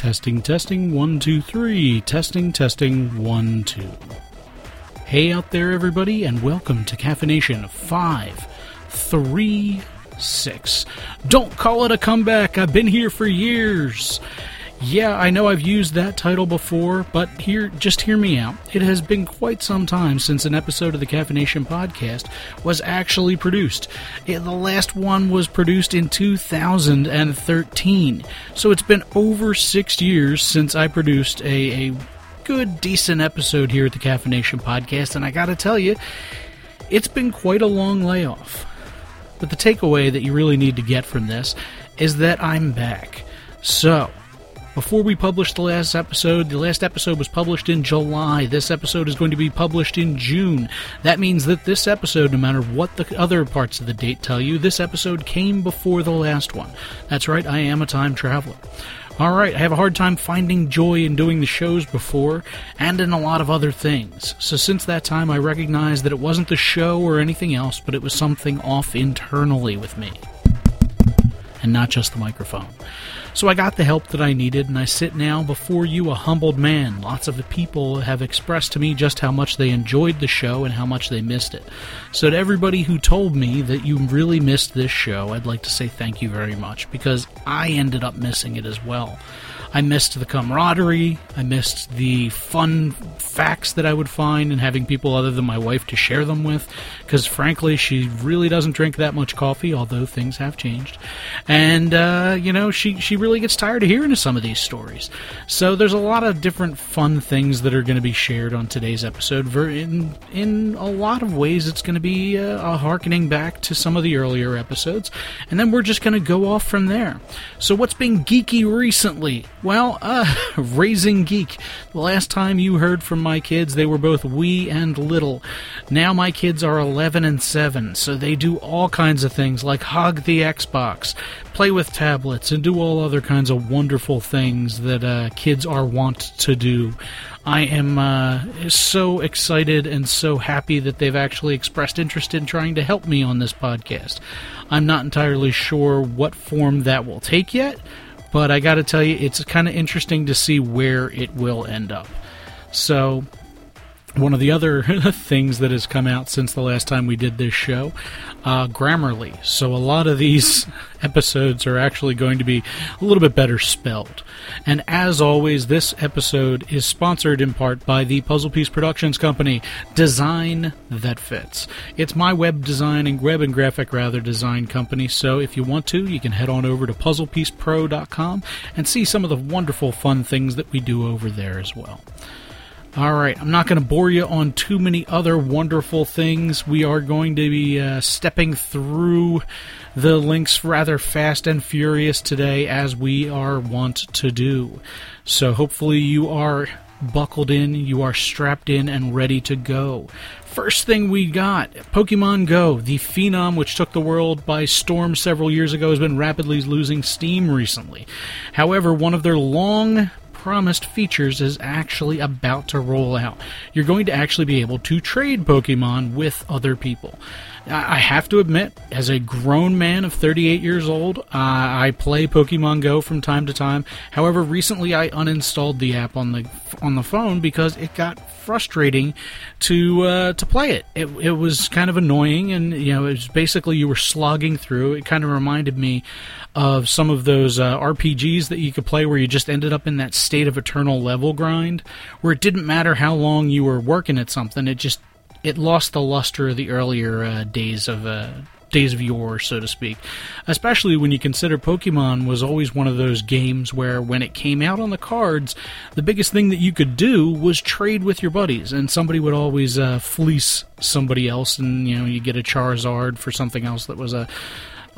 Testing, testing, one, two, three. Testing, testing, one, two. Hey out there, everybody, and welcome to CaffiNation 536. Don't call it a comeback, I've been here for years. Yeah, I know I've used that title before, but here, just hear me out. It has been quite some time since an episode of the CaffiNation podcast was actually produced. It, the last one was produced in 2013, so it's been over six years since I produced a, a good, decent episode here at the CaffiNation podcast, and I gotta tell you, it's been quite a long layoff. But the takeaway that you really need to get from this is that I'm back. So, before we publish the last episode, the last episode was published in July. This episode is going to be published in June. That means that this episode, no matter what the other parts of the date tell you, this episode came before the last one. That's right, I am a time traveler. Alright, I have a hard time finding joy in doing the shows before, and in a lot of other things. So since that time, I recognized that it wasn't the show or anything else, but it was something off internally with me. And not just the microphone. So I got the help that I needed, and I sit now before you a humbled man. Lots of the people have expressed to me just how much they enjoyed the show and how much they missed it. So to everybody who told me that you really missed this show, I'd like to say thank you very much, because I ended up missing it as well. I missed the camaraderie. I missed the fun facts that I would find and having people other than my wife to share them with. Because frankly, she really doesn't drink that much coffee, although things have changed. And, uh, you know, she, she really gets tired of hearing some of these stories. So there's a lot of different fun things that are going to be shared on today's episode. In, in a lot of ways, it's going to be uh, a harkening back to some of the earlier episodes. And then we're just going to go off from there. So, what's been geeky recently? Well, uh, Raising Geek. The last time you heard from my kids, they were both wee and little. Now my kids are 11 and 7, so they do all kinds of things like hog the Xbox, play with tablets, and do all other kinds of wonderful things that uh, kids are wont to do. I am uh, so excited and so happy that they've actually expressed interest in trying to help me on this podcast. I'm not entirely sure what form that will take yet but I got to tell you, it's kind of interesting to see where it will end up. So, one of the other things that has come out since the last time we did this show, uh, Grammarly. So a lot of these episodes are actually going to be a little bit better spelled. And as always, this episode is sponsored in part by the Puzzle Piece Productions Company, Design That Fits. It's my web design and web and graphic rather design company. So if you want to, you can head on over to puzzlepiecepro.com and see some of the wonderful fun things that we do over there as well. All right, I'm not going to bore you on too many other wonderful things. We are going to be uh, stepping through the links rather fast and furious today, as we are wont to do. So, hopefully, you are buckled in, you are strapped in, and ready to go. First thing we got Pokemon Go, the phenom which took the world by storm several years ago, has been rapidly losing steam recently. However, one of their long promised features is actually about to roll out. You're going to actually be able to trade Pokemon with other people. I have to admit, as a grown man of 38 years old, uh, I play Pokemon Go from time to time. However, recently I uninstalled the app on the on the phone because it got frustrating to uh, to play it. it. It was kind of annoying, and you know, it was basically you were slogging through. It kind of reminded me of some of those uh, RPGs that you could play where you just ended up in that state of eternal level grind, where it didn't matter how long you were working at something, it just it lost the luster of the earlier uh, days of uh, days of yore, so to speak. Especially when you consider Pokemon was always one of those games where, when it came out on the cards, the biggest thing that you could do was trade with your buddies, and somebody would always uh, fleece somebody else, and you know you get a Charizard for something else that was a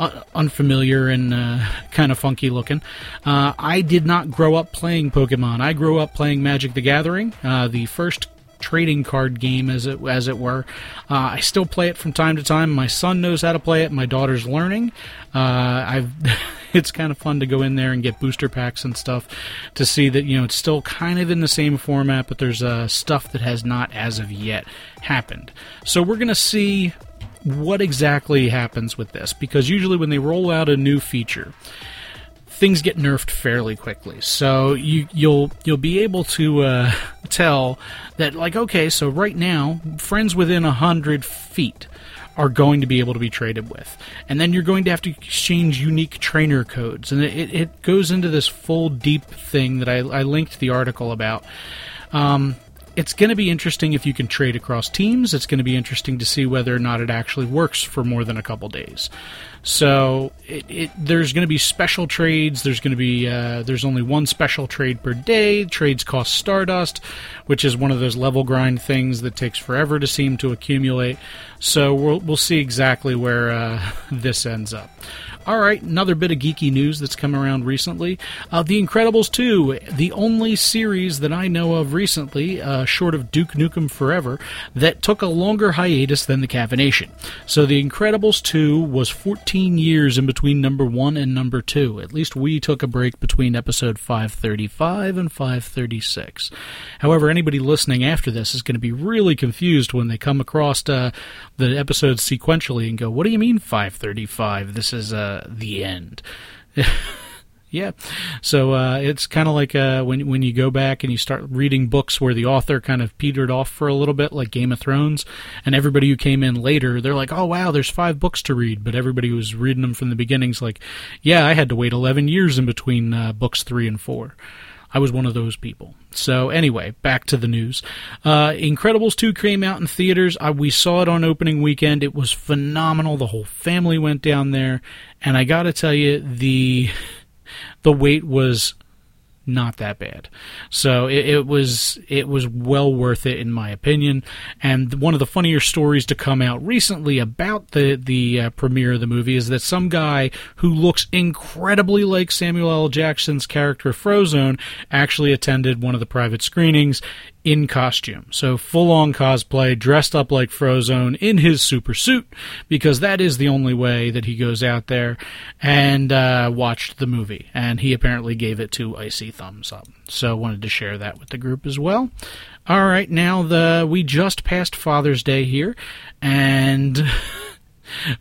uh, unfamiliar and uh, kind of funky looking. Uh, I did not grow up playing Pokemon. I grew up playing Magic the Gathering, uh, the first trading card game, as it as it were. Uh, I still play it from time to time. My son knows how to play it. My daughter's learning. I've. it's kind of fun to go in there and get booster packs and stuff to see that you know it's still kind of in the same format, but there's stuff that has not as of yet happened. So we're gonna see what exactly happens with this because usually when they roll out a new feature things get nerfed fairly quickly. So you you'll you'll be able to uh, tell that like okay, so right now friends within a hundred feet are going to be able to be traded with. And then you're going to have to exchange unique trainer codes. And it, it goes into this full deep thing that I, I linked the article about. Um, it's going to be interesting if you can trade across teams. It's going to be interesting to see whether or not it actually works for more than a couple days. So it, it, there's going to be special trades. There's going to be uh, there's only one special trade per day. Trades cost Stardust, which is one of those level grind things that takes forever to seem to accumulate. So we'll we'll see exactly where uh, this ends up. All right, another bit of geeky news that's come around recently. Uh, the Incredibles 2, the only series that I know of recently, uh, short of Duke Nukem Forever, that took a longer hiatus than The CaffiNation. So The Incredibles 2 was 14 years in between number 1 and number 2. At least we took a break between episode 535 and 536. However, anybody listening after this is going to be really confused when they come across uh, the episodes sequentially and go, What do you mean 535? This is. The end. yeah, so uh, it's kind of like uh, when when you go back and you start reading books where the author kind of petered off for a little bit, like Game of Thrones, and everybody who came in later, they're like, "Oh wow, there's five books to read," but everybody who was reading them from the beginning's like, "Yeah, I had to wait 11 years in between uh, books three and four. I was one of those people. So anyway, back to the news. Uh, Incredibles 2 came out in theaters. I, we saw it on opening weekend. It was phenomenal. The whole family went down there, and I got to tell you, the the wait was not that bad. So it, it, was it was well worth it in my opinion. And one of the funnier stories to come out recently about the the uh, premiere of the movie is that some guy who looks incredibly like Samuel L. Jackson's character Frozone actually attended one of the private screenings in costume. So full on cosplay, dressed up like Frozone in his super suit, because that is the only way that he goes out there and uh, watched the movie. And he apparently gave it two icy thumbs up. So wanted to share that with the group as well. All right, now the we just passed Father's Day here, and.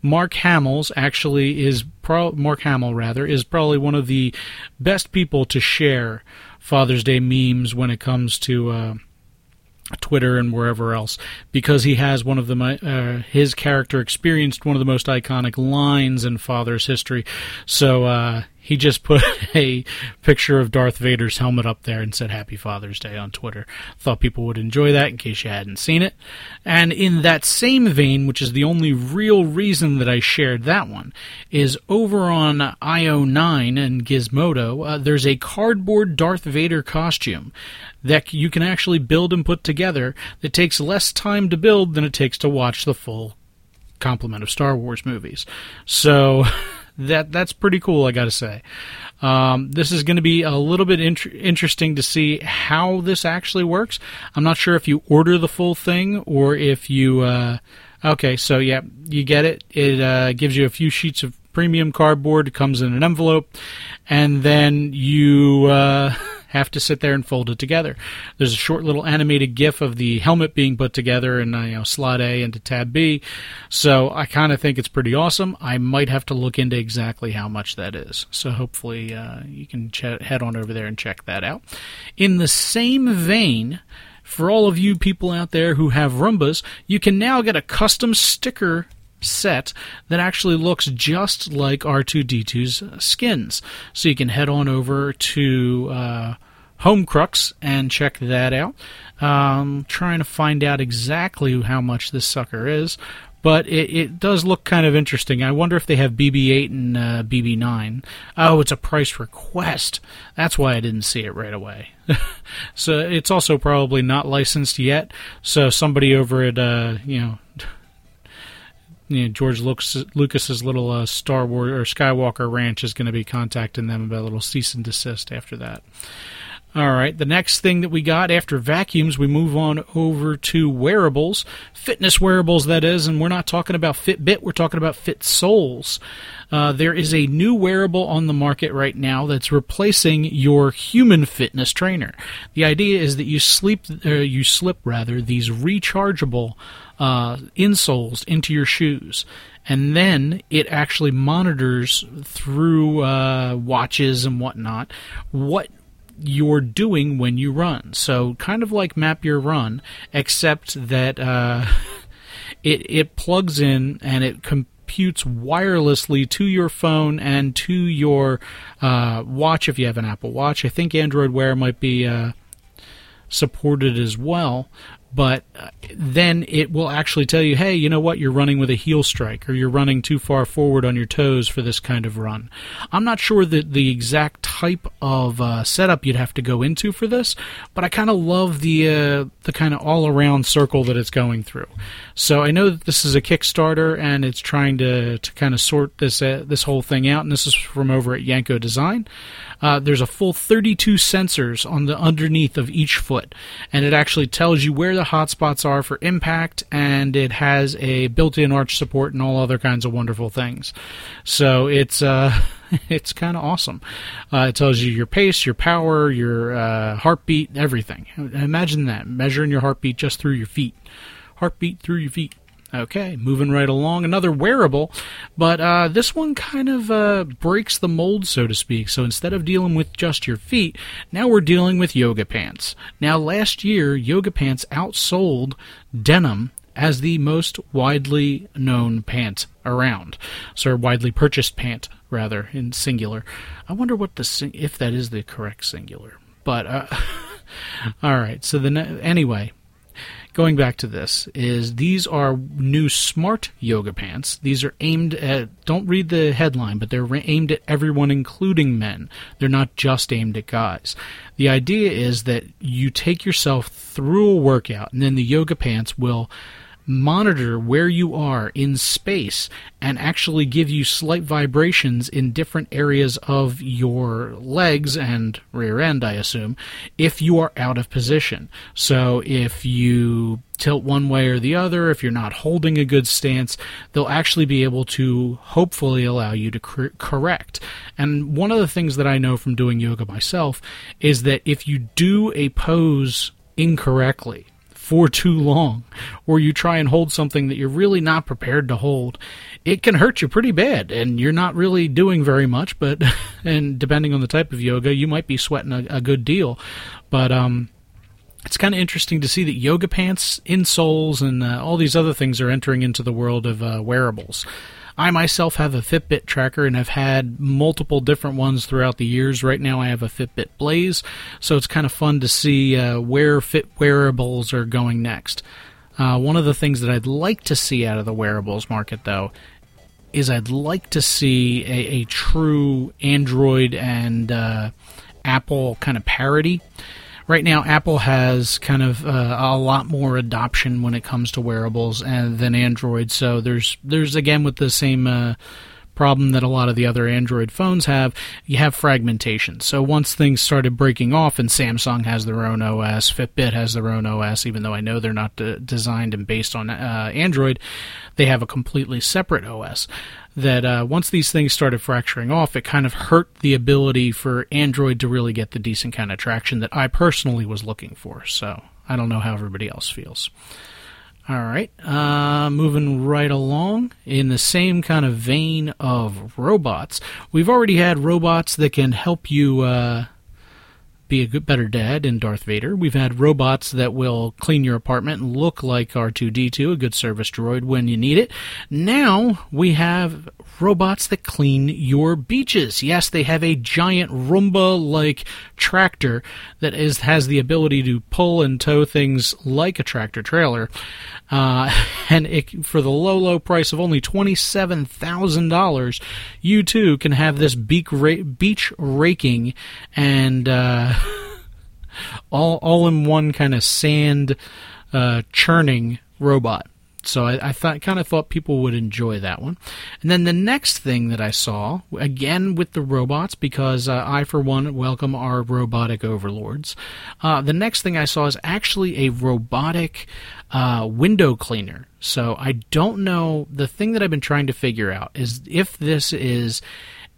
Mark Hamill's actually is pro, Mark Hamill rather is probably one of the best people to share Father's Day memes when it comes to uh, Twitter and wherever else because he has one of the uh, his character experienced one of the most iconic lines in Father's history. So uh, he just put a picture of Darth Vader's helmet up there and said Happy Father's Day on Twitter. Thought people would enjoy that in case you hadn't seen it. And in that same vein, which is the only real reason that I shared that one, is over on IO9 and Gizmodo, uh, there's a cardboard Darth Vader costume that you can actually build and put together that takes less time to build than it takes to watch the full complement of Star Wars movies. So that that's pretty cool, I got to say. Um, this is going to be a little bit int- interesting to see how this actually works. I'm not sure if you order the full thing or if you. Uh, okay, so yeah, you get it. It uh, gives you a few sheets of premium cardboard. It comes in an envelope, and then you. Uh, have to sit there and fold it together. There's a short little animated GIF of the helmet being put together in uh, you know slot A into tab B. So I kind of think it's pretty awesome. I might have to look into exactly how much that is. So hopefully uh, you can ch- head on over there and check that out. In the same vein. For all of you people out there who have Roombas, you can now get a custom sticker set that actually looks just like R2D2's skins. So you can head on over to uh, Homecrux and check that out. Um, trying to find out exactly how much this sucker is, but it, it, does look kind of interesting. I wonder if they have BB-8 and uh, BB-9. Oh, it's a price request. That's why I didn't see it right away. so it's also probably not licensed yet. So somebody over at uh, you know you know, George Lucas, Lucas's little uh, Star Wars or Skywalker Ranch is going to be contacting them about a little cease and desist after that. All right, the next thing that we got after vacuums, we move on over to wearables, fitness wearables, that is, and we're not talking about Fitbit, we're talking about FitSoles. Uh, there is a new wearable on the market right now that's replacing your human fitness trainer. The idea is that you sleep, uh, you slip rather these rechargeable uh, insoles into your shoes, and then it actually monitors through uh, watches and whatnot what you're doing when you run. So kind of like Map Your Run, except that uh, it it plugs in and it computes wirelessly to your phone and to your uh, watch if you have an Apple Watch. I think Android Wear might be uh, supported as well but uh, then it will actually tell you, hey, you know what, you're running with a heel strike, or you're running too far forward on your toes for this kind of run. I'm not sure that the exact type of uh, setup you'd have to go into for this, but I kind of love the uh, the kind of all around circle that it's going through. So I know that this is a Kickstarter and it's trying to to kind of sort this uh, this whole thing out, and this is from over at Yanko Design. Uh, there's a full 32 sensors on the underneath of each foot, and it actually tells you where the hotspots are for impact, and it has a built-in arch support and all other kinds of wonderful things. So it's uh, it's kind of awesome. Uh, it tells you your pace, your power, your uh, heartbeat, everything. Imagine that measuring your heartbeat just through your feet, heartbeat through your feet. Okay, moving right along. Another wearable, but uh, this one kind of uh, breaks the mold, so to speak. So instead of dealing with just your feet, now we're dealing with yoga pants. Now, last year, yoga pants outsold denim as the most widely known pant around. So, widely purchased pant, rather, in singular. I wonder what the if that is the correct singular. But uh, all right. So the anyway, going back to this is these are new smart yoga pants. These are aimed at don't read the headline, but they're aimed at everyone including men. They're not just aimed at guys. The idea is that you take yourself through a workout and then the yoga pants will monitor where you are in space and actually give you slight vibrations in different areas of your legs and rear end, I assume, if you are out of position. So if you tilt one way or the other, if you're not holding a good stance, they'll actually be able to hopefully allow you to cor- correct. And one of the things that I know from doing yoga myself is that if you do a pose incorrectly, for too long, or you try and hold something that you're really not prepared to hold, it can hurt you pretty bad. And you're not really doing very much, but, and depending on the type of yoga, you might be sweating a, a good deal. But, um, it's kind of interesting to see that yoga pants, insoles, and uh, all these other things are entering into the world of uh, wearables. I myself have a Fitbit tracker and have had multiple different ones throughout the years. Right now, I have a Fitbit Blaze, so it's kind of fun to see uh, where Fit wearables are going next. Uh, one of the things that I'd like to see out of the wearables market, though, is I'd like to see a, a true Android and uh, Apple kind of parity right now Apple has kind of uh, a lot more adoption when it comes to wearables and, uh, than Android. So there's there's again with the same uh, problem that a lot of the other Android phones have. You have fragmentation. So once things started breaking off, and Samsung has their own OS, Fitbit has their own OS, even though I know they're not de- designed and based on uh, Android, they have a completely separate OS that uh, once these things started fracturing off, it kind of hurt the ability for Android to really get the decent kind of traction that I personally was looking for. So I don't know how everybody else feels. All right, uh, moving right along. In the same kind of vein of robots, we've already had robots that can help you uh, be a good, better dad in Darth Vader. We've had robots that will clean your apartment and look like R2D2, a good service droid when you need it. Now we have robots that clean your beaches. Yes, they have a giant Roomba like tractor that is has the ability to pull and tow things like a tractor trailer. Uh, and it, for the low, low price of only $27,000, you too can have this ra- beach raking and uh, all, all in one kind of sand uh, churning robot. So I, I thought, kind of thought people would enjoy that one. And then the next thing that I saw, again with the robots, because uh, I, for one, welcome our robotic overlords. Uh, the next thing I saw is actually a robotic uh, window cleaner. So I don't know. The thing that I've been trying to figure out is if this is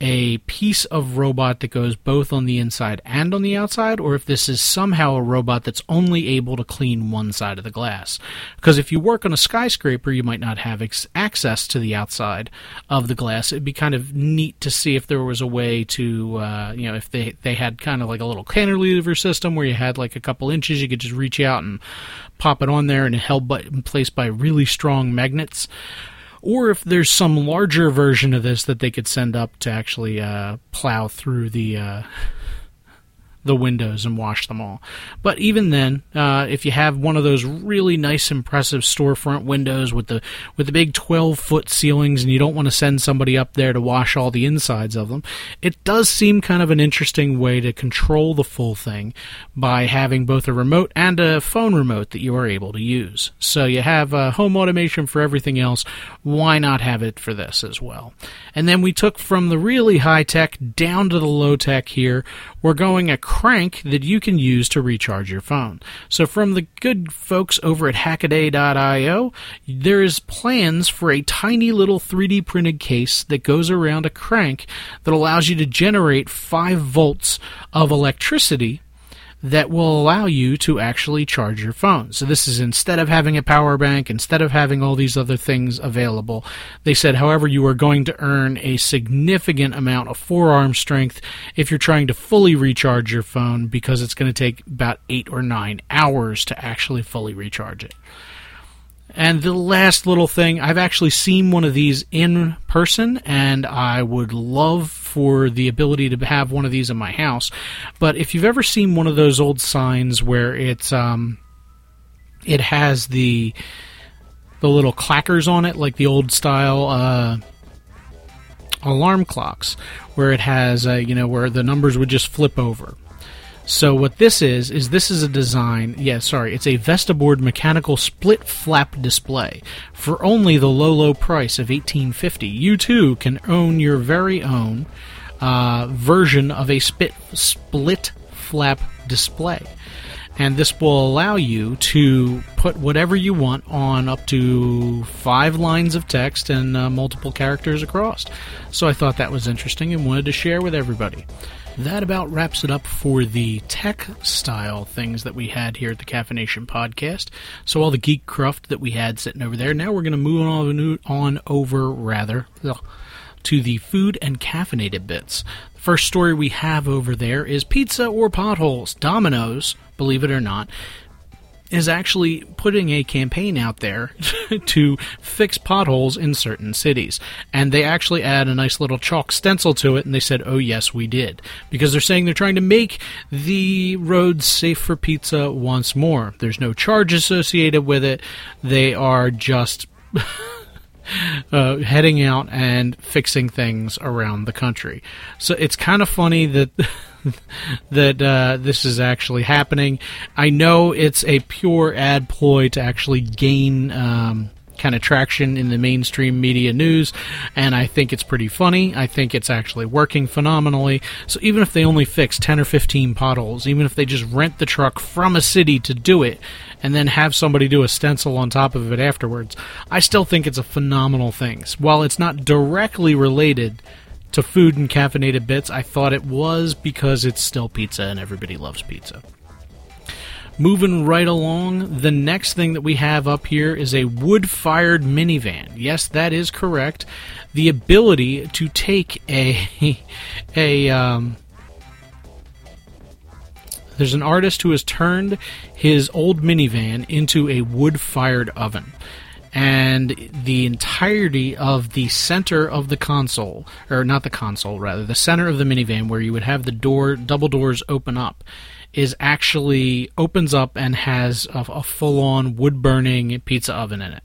a piece of robot that goes both on the inside and on the outside, or if this is somehow a robot that's only able to clean one side of the glass. Because if you work on a skyscraper, you might not have ex- access to the outside of the glass. It'd be kind of neat to see if there was a way to, uh, you know, if they they had kind of like a little cantilever system where you had like a couple inches, you could just reach out and pop it on there and held in place by really strong magnets or if there's some larger version of this that they could send up to actually uh, plow through the uh, the windows and wash them all. But even then, uh, if you have one of those really nice, impressive storefront windows with the with the big 12 foot ceilings, and you don't want to send somebody up there to wash all the insides of them, it does seem kind of an interesting way to control the full thing by having both a remote and a phone remote that you are able to use. So you have uh, home automation for everything else. Why not have it for this as well? And then we took from the really high tech down to the low tech here. We're going a crank that you can use to recharge your phone. So from the good folks over at hackaday.io, there is plans for a tiny little 3D printed case that goes around a crank that allows you to generate 5 volts of electricity that will allow you to actually charge your phone. So this is instead of having a power bank, instead of having all these other things available. They said, however, you are going to earn a significant amount of forearm strength if you're trying to fully recharge your phone because it's going to take about eight or nine hours to actually fully recharge it. And the last little thing, I've actually seen one of these in person, and I would love for the ability to have one of these in my house. But if you've ever seen one of those old signs where it's um, it has the the little clackers on it, like the old style uh, alarm clocks, where it has uh, you know where the numbers would just flip over. So what this is is this is a design. Yeah, sorry, it's a Vestaboard mechanical split flap display for only the low low price of 1850. You too can own your very own uh, version of a spit, split flap display. And this will allow you to put whatever you want on up to five lines of text and uh, multiple characters across. So I thought that was interesting and wanted to share with everybody that about wraps it up for the tech style things that we had here at the CaffiNation podcast. So all the geek cruft that we had sitting over there. Now we're going to move on, on over rather to the food and caffeinated bits. The first story we have over there is pizza or potholes. Domino's, believe it or not, is actually putting a campaign out there to fix potholes in certain cities. And they actually add a nice little chalk stencil to it, and they said, oh, yes, we did. Because they're saying they're trying to make the roads safe for pizza once more. There's no charge associated with it, they are just. Uh, heading out and fixing things around the country. So it's kind of funny that that uh, this is actually happening. I know it's a pure ad ploy to actually gain. Um, kind of traction in the mainstream media news, and I think it's pretty funny. I think it's actually working phenomenally. So even if they only fix 10 or 15 potholes, even if they just rent the truck from a city to do it, and then have somebody do a stencil on top of it afterwards, I still think it's a phenomenal thing. While it's not directly related to food and caffeinated bits. I thought it was because it's still pizza and everybody loves pizza. Moving right along, the next thing that we have up here is a wood fired minivan. Yes, that is correct. The ability to take a. a um, there's an artist who has turned his old minivan into a wood fired oven and the entirety of the center of the console, or not the console, rather, the center of the minivan where you would have the door, double doors open up, is actually opens up and has a, a full on wood burning pizza oven in it.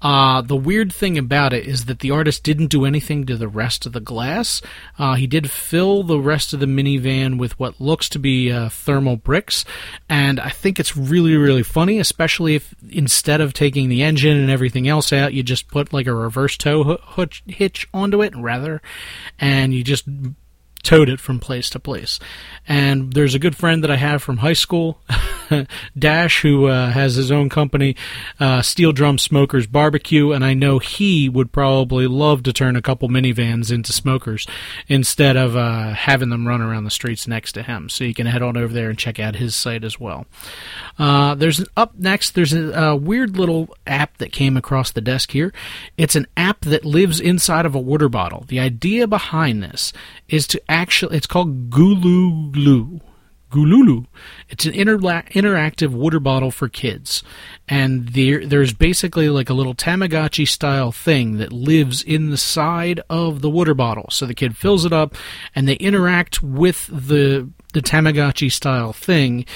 Uh, the weird thing about it is that the artist didn't do anything to the rest of the glass. Uh, he did fill the rest of the minivan with what looks to be uh, thermal bricks, and I think it's really, really funny, especially if instead of taking the engine and everything else out, you just put like a reverse tow hitch onto it, rather, and you just towed it from place to place. And there's a good friend that I have from high school, Dash, who uh, has his own company, uh, Steel Drum Smokers Barbecue, and I know he would probably love to turn a couple minivans into smokers instead of uh, having them run around the streets next to him. So you can head on over there and check out his site as well. Uh, there's an, up next. There's a, a weird little app that came across the desk here. It's an app that lives inside of a water bottle. The idea behind this is to actually, it's called Gululu. Gululu. It's an interactive water bottle for kids. And there, there's basically like a little Tamagotchi style thing that lives in the side of the water bottle. So the kid fills it up and they interact with the, the Tamagotchi style thing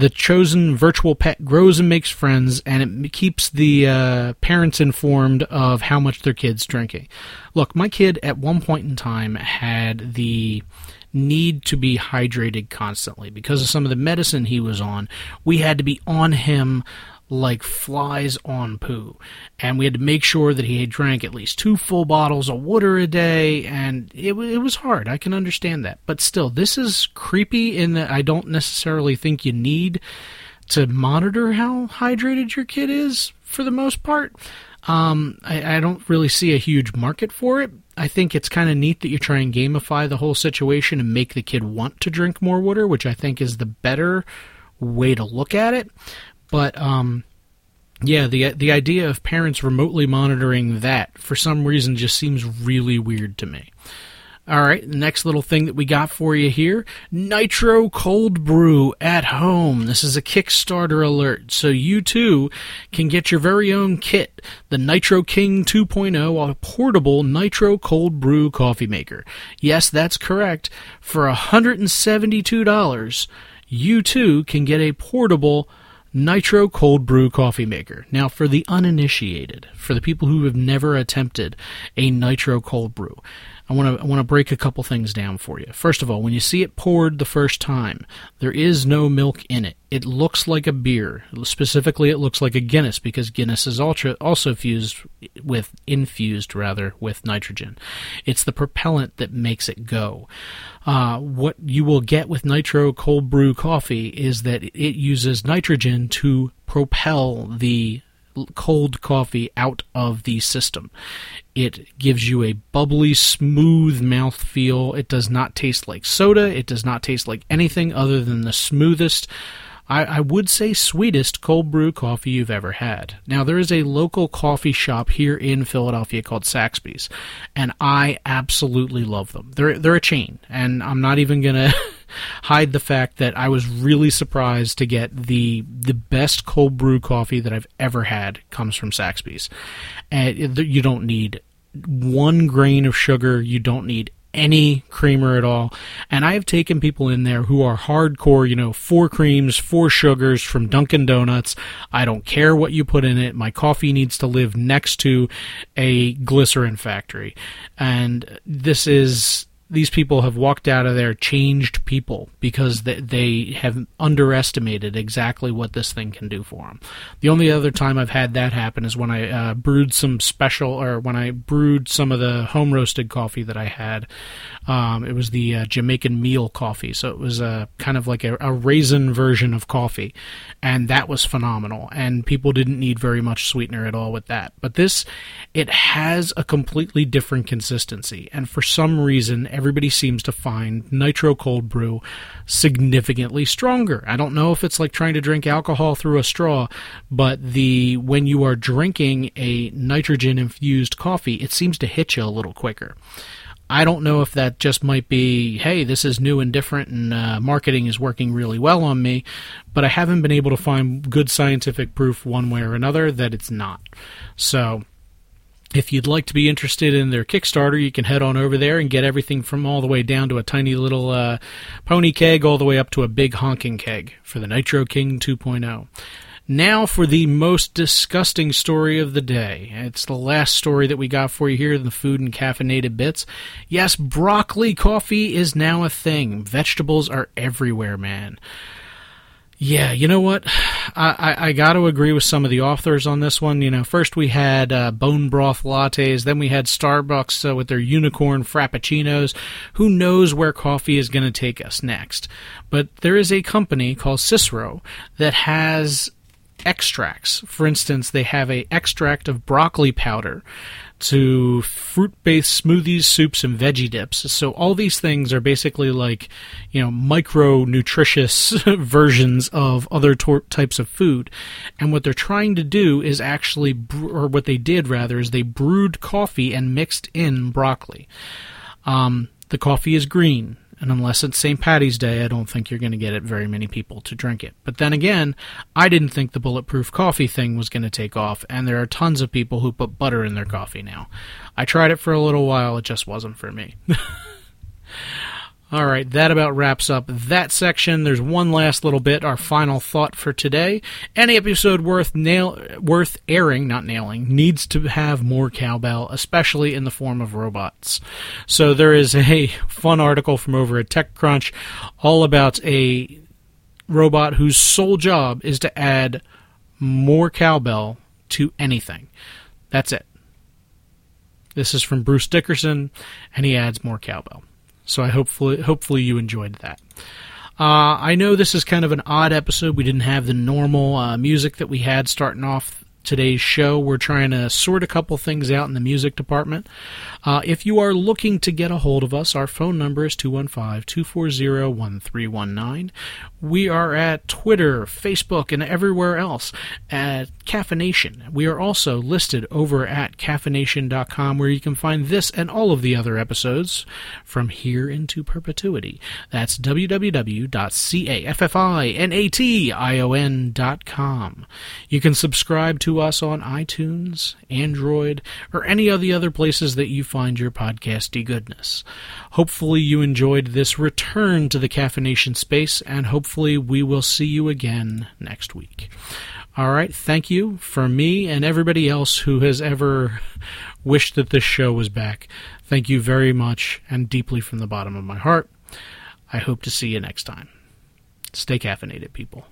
the chosen virtual pet grows and makes friends, and it keeps the uh, parents informed of how much their kid's drinking. Look, my kid at one point in time had the need to be hydrated constantly because of some of the medicine he was on. We had to be on him like flies on poo. And we had to make sure that he had drank at least two full bottles of water a day, and it, it was hard. I can understand that. But still, this is creepy in that I don't necessarily think you need to monitor how hydrated your kid is for the most part. Um, I, I don't really see a huge market for it. I think it's kind of neat that you try and gamify the whole situation and make the kid want to drink more water, which I think is the better way to look at it. But um, yeah, the the idea of parents remotely monitoring that for some reason just seems really weird to me. All right, the next little thing that we got for you here Nitro Cold Brew at home. This is a Kickstarter alert, so you too can get your very own kit the Nitro King 2.0, a portable Nitro Cold Brew coffee maker. Yes, that's correct. For $172, you too can get a portable Nitro Cold Brew Coffee Maker. Now, for the uninitiated, for the people who have never attempted a Nitro Cold Brew, I want to I want to break a couple things down for you. First of all, when you see it poured the first time, there is no milk in it. It looks like a beer. Specifically, it looks like a Guinness because Guinness is ultra, also fused with infused rather with nitrogen. It's the propellant that makes it go. Uh, what you will get with nitro cold brew coffee is that it uses nitrogen to propel the cold coffee out of the system. It gives you a bubbly, smooth mouth feel. It does not taste like soda. It does not taste like anything other than the smoothest. I, I, would say sweetest cold brew coffee you've ever had. Now there is a local coffee shop here in Philadelphia called Saxby's, and I absolutely love them. They're they're a chain, and I'm not even gonna hide the fact that I was really surprised to get the the best cold brew coffee that I've ever had comes from Saxby's. And you don't need one grain of sugar, you don't need any creamer at all. And I have taken people in there who are hardcore, you know, four creams, four sugars from Dunkin' Donuts. I don't care what you put in it. My coffee needs to live next to a glycerin factory. And this is these people have walked out of there changed people because they, they have underestimated exactly what this thing can do for them. The only other time I've had that happen is when I uh, brewed some special, or when I brewed some of the home roasted coffee that I had. Um, it was the uh, Jamaican meal coffee, so it was a kind of like a, a raisin version of coffee, and that was phenomenal. And people didn't need very much sweetener at all with that. But this, it has a completely different consistency, and for some reason everybody seems to find nitro cold brew significantly stronger. I don't know if it's like trying to drink alcohol through a straw, but the when you are drinking a nitrogen infused coffee, it seems to hit you a little quicker. I don't know if that just might be, hey, this is new and different, and uh, marketing is working really well on me, but I haven't been able to find good scientific proof one way or another that it's not. So if you'd like to be interested in their Kickstarter, you can head on over there and get everything from all the way down to a tiny little uh, pony keg all the way up to a big honking keg for the Nitro King 2.0. Now for the most disgusting story of the day. It's the last story that we got for you here in the food and caffeinated bits. Yes, broccoli coffee is now a thing. Vegetables are everywhere, man. Yeah, you know what? I, I, I got to agree with some of the authors on this one. You know, first we had uh, bone broth lattes, then we had Starbucks uh, with their unicorn frappuccinos. Who knows where coffee is going to take us next? But there is a company called Cicero that has extracts. For instance, they have a extract of broccoli powder to fruit-based smoothies, soups, and veggie dips. So all these things are basically like, you know, micro nutritious versions of other tor- types of food. And what they're trying to do is actually, or what they did rather, is they brewed coffee and mixed in broccoli. Um, the coffee is green and unless it's St. Patty's Day, I don't think you're going to get it very many people to drink it. But then again, I didn't think the bulletproof coffee thing was going to take off, and there are tons of people who put butter in their coffee now. I tried it for a little while, it just wasn't for me. All right, that about wraps up that section. There's one last little bit, our final thought for today. Any episode worth nail worth airing, not nailing, needs to have more cowbell, especially in the form of robots. So there is a fun article from over at TechCrunch all about a robot whose sole job is to add more cowbell to anything. That's it. This is from Bruce Dickerson, and he adds more cowbell. So I hopefully hopefully you enjoyed that. Uh, I know this is kind of an odd episode. We didn't have the normal uh, music that we had starting off today's show. We're trying to sort a couple things out in the music department. Uh, if you are looking to get a hold of us, our phone number is 215 240 1319. We are at Twitter, Facebook, and everywhere else at CaffiNation. We are also listed over at caffeination.com where you can find this and all of the other episodes from here into perpetuity. That's www.caffeination.com. You can subscribe to us on iTunes, Android, or any of the other places that you find your podcasty goodness. Hopefully, you enjoyed this return to the caffeination space, and hopefully, we will see you again next week. All right, thank you for me and everybody else who has ever wished that this show was back. Thank you very much and deeply from the bottom of my heart. I hope to see you next time. Stay caffeinated, people.